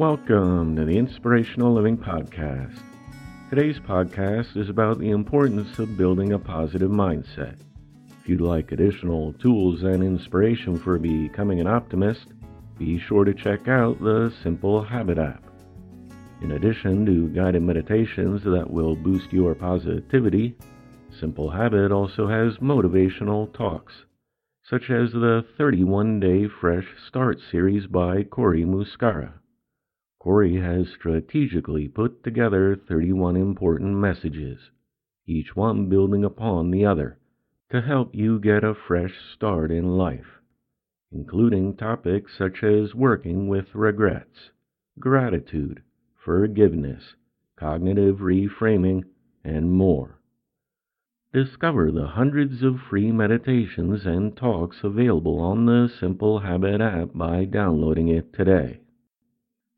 Welcome to the Inspirational Living Podcast. Today's podcast is about the importance of building a positive mindset. If you'd like additional tools and inspiration for becoming an optimist, be sure to check out the Simple Habit app. In addition to guided meditations that will boost your positivity, Simple Habit also has motivational talks, such as the 31 Day Fresh Start series by Cory Muscara. Cory has strategically put together 31 important messages, each one building upon the other, to help you get a fresh start in life, including topics such as working with regrets, gratitude, forgiveness, cognitive reframing, and more. Discover the hundreds of free meditations and talks available on the Simple Habit app by downloading it today.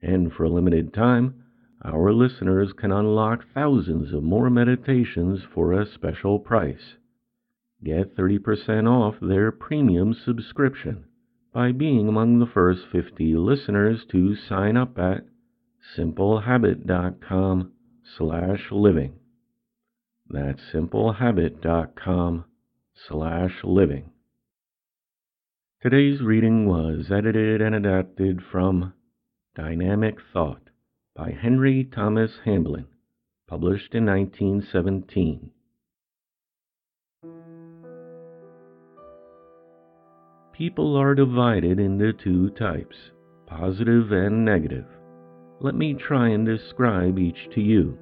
And for a limited time, our listeners can unlock thousands of more meditations for a special price. Get 30% off their premium subscription by being among the first 50 listeners to sign up at simplehabit.com slash living. That's simplehabit.com slash living. Today's reading was edited and adapted from Dynamic Thought by Henry Thomas Hamblin, published in 1917. People are divided into two types, positive and negative. Let me try and describe each to you.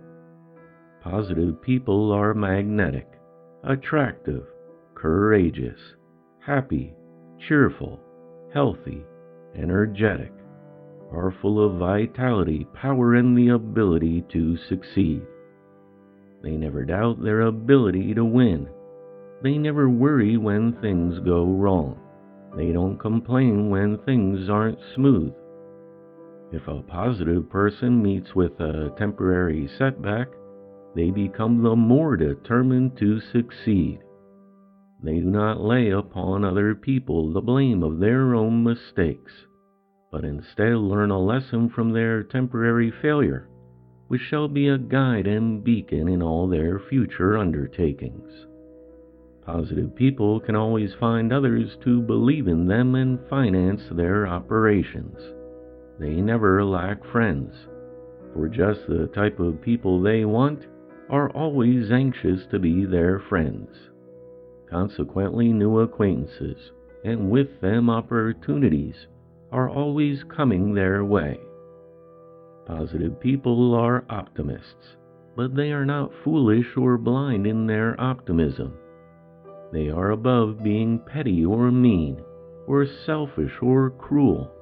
Positive people are magnetic, attractive, courageous, happy, cheerful, healthy, energetic are full of vitality, power, and the ability to succeed. They never doubt their ability to win. They never worry when things go wrong. They don't complain when things aren't smooth. If a positive person meets with a temporary setback, they become the more determined to succeed. They do not lay upon other people the blame of their own mistakes but instead learn a lesson from their temporary failure, which shall be a guide and beacon in all their future undertakings. Positive people can always find others to believe in them and finance their operations. They never lack friends, for just the type of people they want are always anxious to be their friends. Consequently, new acquaintances, and with them opportunities are always coming their way. Positive people are optimists, but they are not foolish or blind in their optimism. They are above being petty or mean, or selfish or cruel.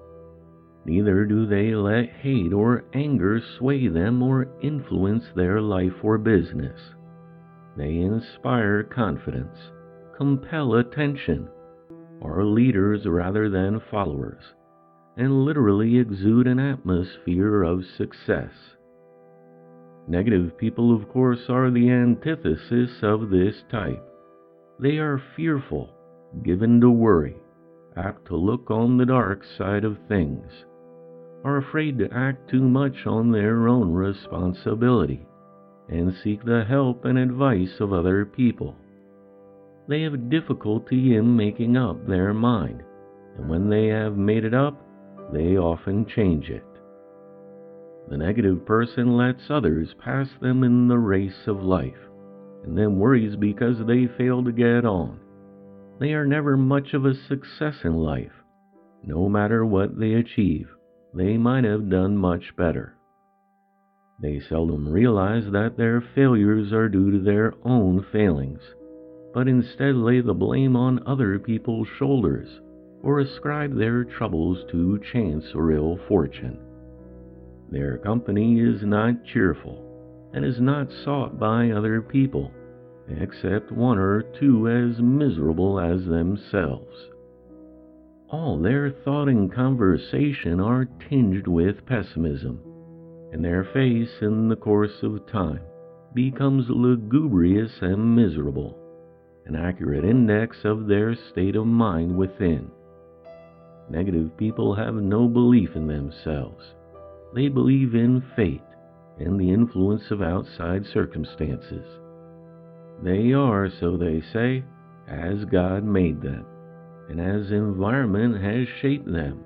Neither do they let hate or anger sway them or influence their life or business. They inspire confidence, compel attention, are leaders rather than followers and literally exude an atmosphere of success. Negative people, of course, are the antithesis of this type. They are fearful, given to worry, apt to look on the dark side of things, are afraid to act too much on their own responsibility, and seek the help and advice of other people. They have difficulty in making up their mind, and when they have made it up, they often change it. The negative person lets others pass them in the race of life, and then worries because they fail to get on. They are never much of a success in life. No matter what they achieve, they might have done much better. They seldom realize that their failures are due to their own failings, but instead lay the blame on other people's shoulders or ascribe their troubles to chance or ill fortune. Their company is not cheerful and is not sought by other people, except one or two as miserable as themselves. All their thought and conversation are tinged with pessimism, and their face in the course of time becomes lugubrious and miserable, an accurate index of their state of mind within. Negative people have no belief in themselves. they believe in fate and the influence of outside circumstances. They are, so they say, as God made them, and as environment has shaped them.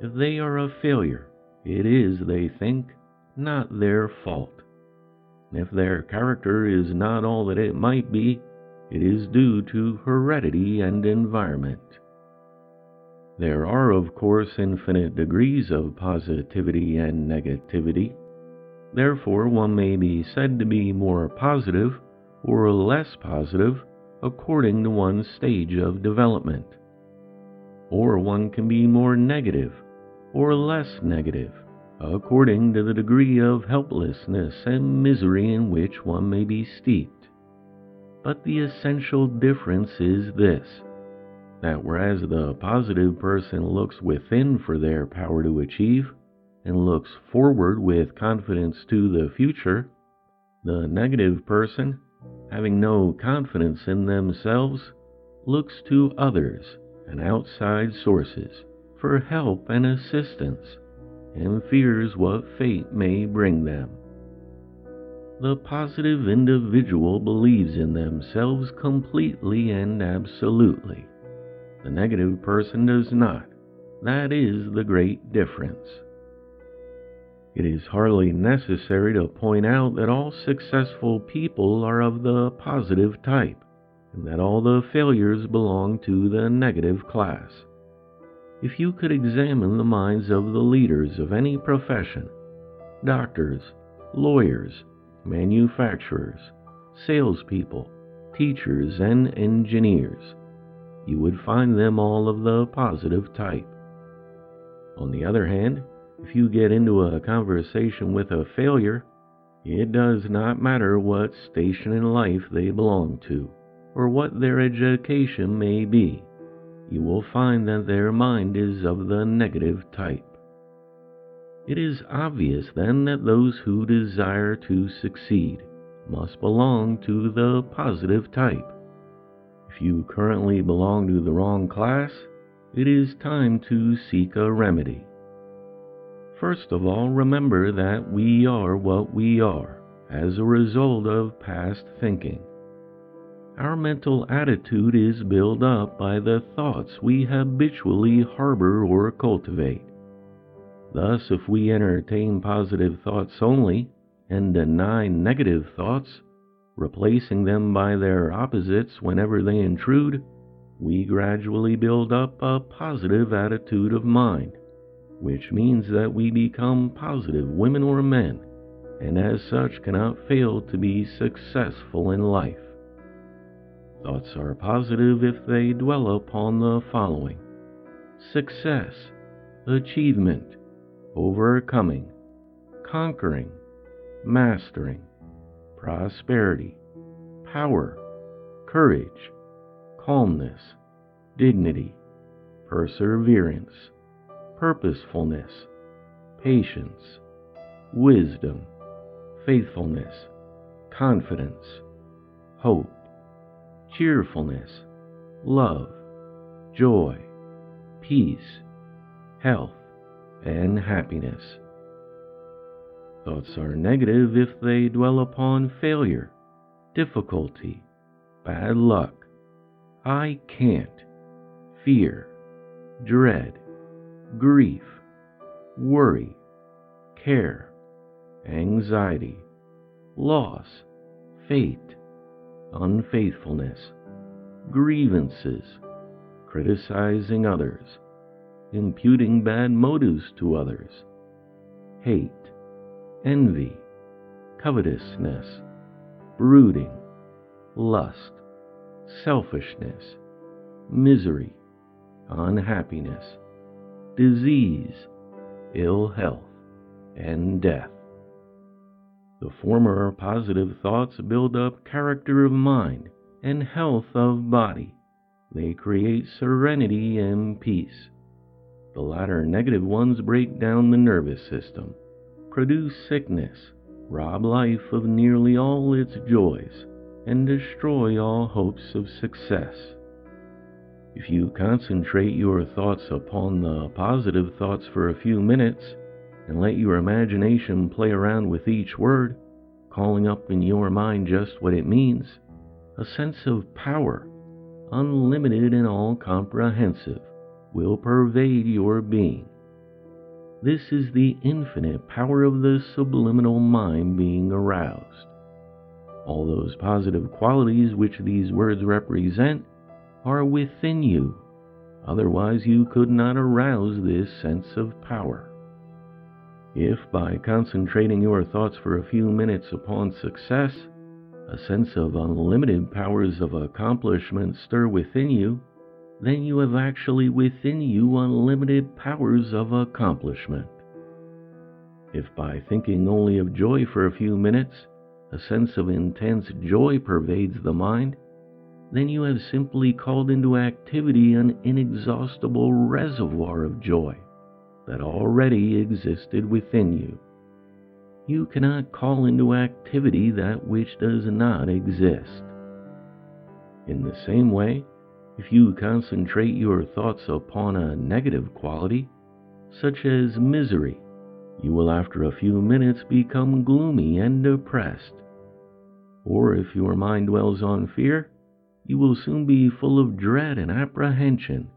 If they are a failure, it is, they think, not their fault. If their character is not all that it might be, it is due to heredity and environment. There are, of course, infinite degrees of positivity and negativity. Therefore, one may be said to be more positive or less positive according to one's stage of development. Or one can be more negative or less negative according to the degree of helplessness and misery in which one may be steeped. But the essential difference is this that whereas the positive person looks within for their power to achieve and looks forward with confidence to the future, the negative person, having no confidence in themselves, looks to others and outside sources for help and assistance and fears what fate may bring them. The positive individual believes in themselves completely and absolutely the negative person does not. That is the great difference. It is hardly necessary to point out that all successful people are of the positive type, and that all the failures belong to the negative class. If you could examine the minds of the leaders of any profession doctors, lawyers, manufacturers, salespeople, teachers, and engineers you would find them all of the positive type. On the other hand, if you get into a conversation with a failure, it does not matter what station in life they belong to or what their education may be, you will find that their mind is of the negative type. It is obvious then that those who desire to succeed must belong to the positive type. If you currently belong to the wrong class, it is time to seek a remedy. First of all, remember that we are what we are as a result of past thinking. Our mental attitude is built up by the thoughts we habitually harbor or cultivate. Thus, if we entertain positive thoughts only and deny negative thoughts, replacing them by their opposites whenever they intrude, we gradually build up a positive attitude of mind, which means that we become positive women or men, and as such cannot fail to be successful in life. Thoughts are positive if they dwell upon the following success, achievement, overcoming, conquering, mastering prosperity, power, courage, calmness, dignity, perseverance, purposefulness, patience, wisdom, faithfulness, confidence, hope, cheerfulness, love, joy, peace, health, and happiness. Thoughts are negative if they dwell upon failure, difficulty, bad luck, I can't, fear, dread, grief, worry, care, anxiety, loss, fate, unfaithfulness, grievances, criticizing others, imputing bad motives to others, hate, envy, covetousness, brooding, lust, selfishness, misery, unhappiness, disease, ill health, and death. The former positive thoughts build up character of mind and health of body. They create serenity and peace. The latter negative ones break down the nervous system produce sickness, rob life of nearly all its joys, and destroy all hopes of success. If you concentrate your thoughts upon the positive thoughts for a few minutes, and let your imagination play around with each word, calling up in your mind just what it means, a sense of power, unlimited and all comprehensive, will pervade your being. This is the infinite power of the subliminal mind being aroused. All those positive qualities which these words represent are within you. Otherwise, you could not arouse this sense of power. If by concentrating your thoughts for a few minutes upon success, a sense of unlimited powers of accomplishment stir within you, then you have actually within you unlimited powers of accomplishment. If by thinking only of joy for a few minutes, a sense of intense joy pervades the mind, then you have simply called into activity an inexhaustible reservoir of joy that already existed within you. You cannot call into activity that which does not exist. In the same way, if you concentrate your thoughts upon a negative quality, such as misery, you will after a few minutes become gloomy and depressed. Or if your mind dwells on fear, you will soon be full of dread and apprehension.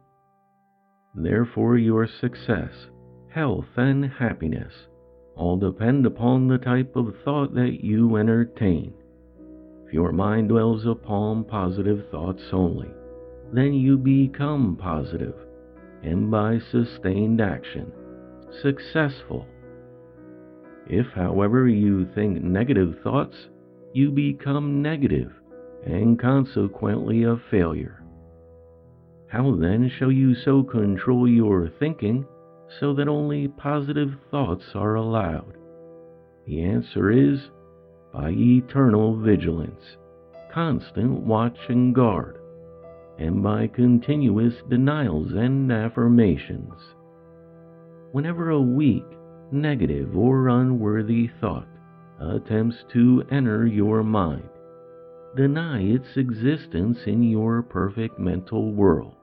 Therefore, your success, health, and happiness all depend upon the type of thought that you entertain. If your mind dwells upon positive thoughts only, then you become positive, and by sustained action, successful. If, however, you think negative thoughts, you become negative and consequently a failure. How then shall you so control your thinking so that only positive thoughts are allowed? The answer is by eternal vigilance, constant watch and guard, and by continuous denials and affirmations. Whenever a weak, negative, or unworthy thought attempts to enter your mind, deny its existence in your perfect mental world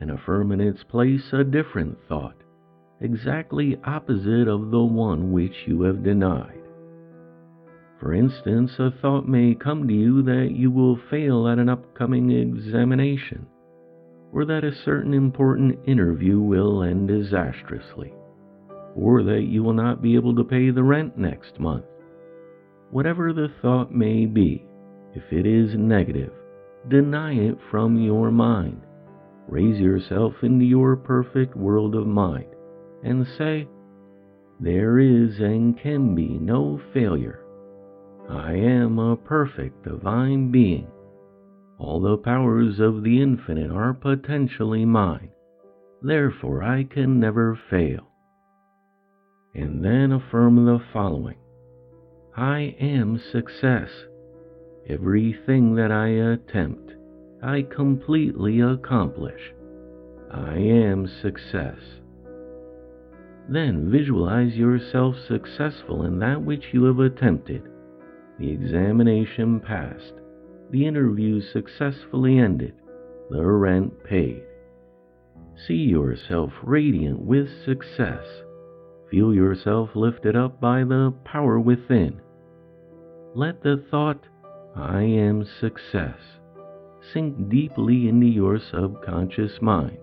and affirm in its place a different thought, exactly opposite of the one which you have denied. For instance, a thought may come to you that you will fail at an upcoming examination, or that a certain important interview will end disastrously, or that you will not be able to pay the rent next month. Whatever the thought may be, if it is negative, deny it from your mind. Raise yourself into your perfect world of mind and say, There is and can be no failure. I am a perfect divine being. All the powers of the infinite are potentially mine. Therefore, I can never fail. And then affirm the following I am success. Everything that I attempt, I completely accomplish. I am success. Then visualize yourself successful in that which you have attempted, the examination passed, the interview successfully ended, the rent paid. See yourself radiant with success. Feel yourself lifted up by the power within. Let the thought, I am success, sink deeply into your subconscious mind.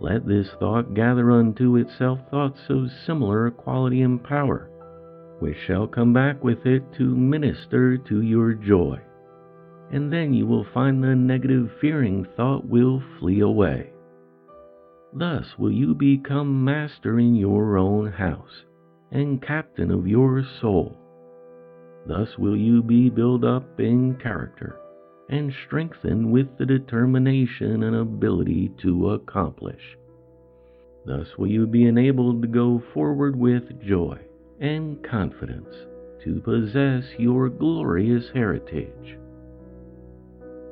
Let this thought gather unto itself thoughts of similar quality and power, which shall come back with it to minister to your joy. And then you will find the negative fearing thought will flee away. Thus will you become master in your own house and captain of your soul Thus will you be built up in character and strengthened with the determination and ability to accomplish. Thus will you be enabled to go forward with joy and confidence to possess your glorious heritage.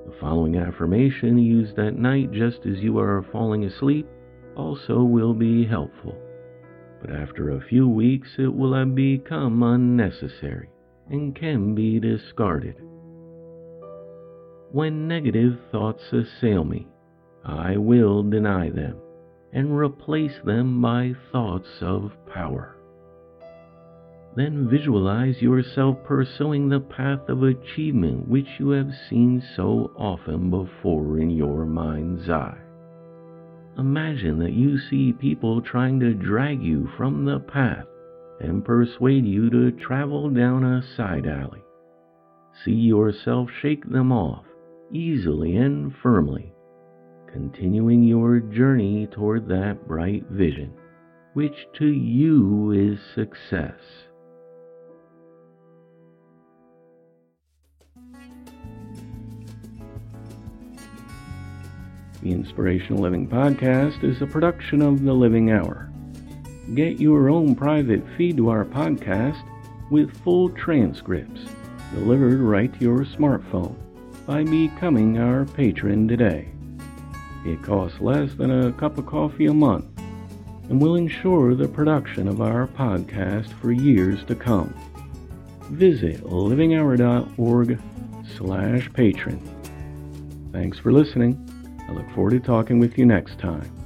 The following affirmation used at night just as you are falling asleep also will be helpful, but after a few weeks it will become unnecessary and can be discarded. When negative thoughts assail me, I will deny them and replace them by thoughts of power. Then visualize yourself pursuing the path of achievement which you have seen so often before in your mind's eye. Imagine that you see people trying to drag you from the path and persuade you to travel down a side alley. See yourself shake them off easily and firmly, continuing your journey toward that bright vision, which to you is success. The Inspirational Living Podcast is a production of The Living Hour. Get your own private feed to our podcast with full transcripts delivered right to your smartphone by becoming our patron today. It costs less than a cup of coffee a month and will ensure the production of our podcast for years to come. Visit livinghour.org slash patron. Thanks for listening. I look forward to talking with you next time.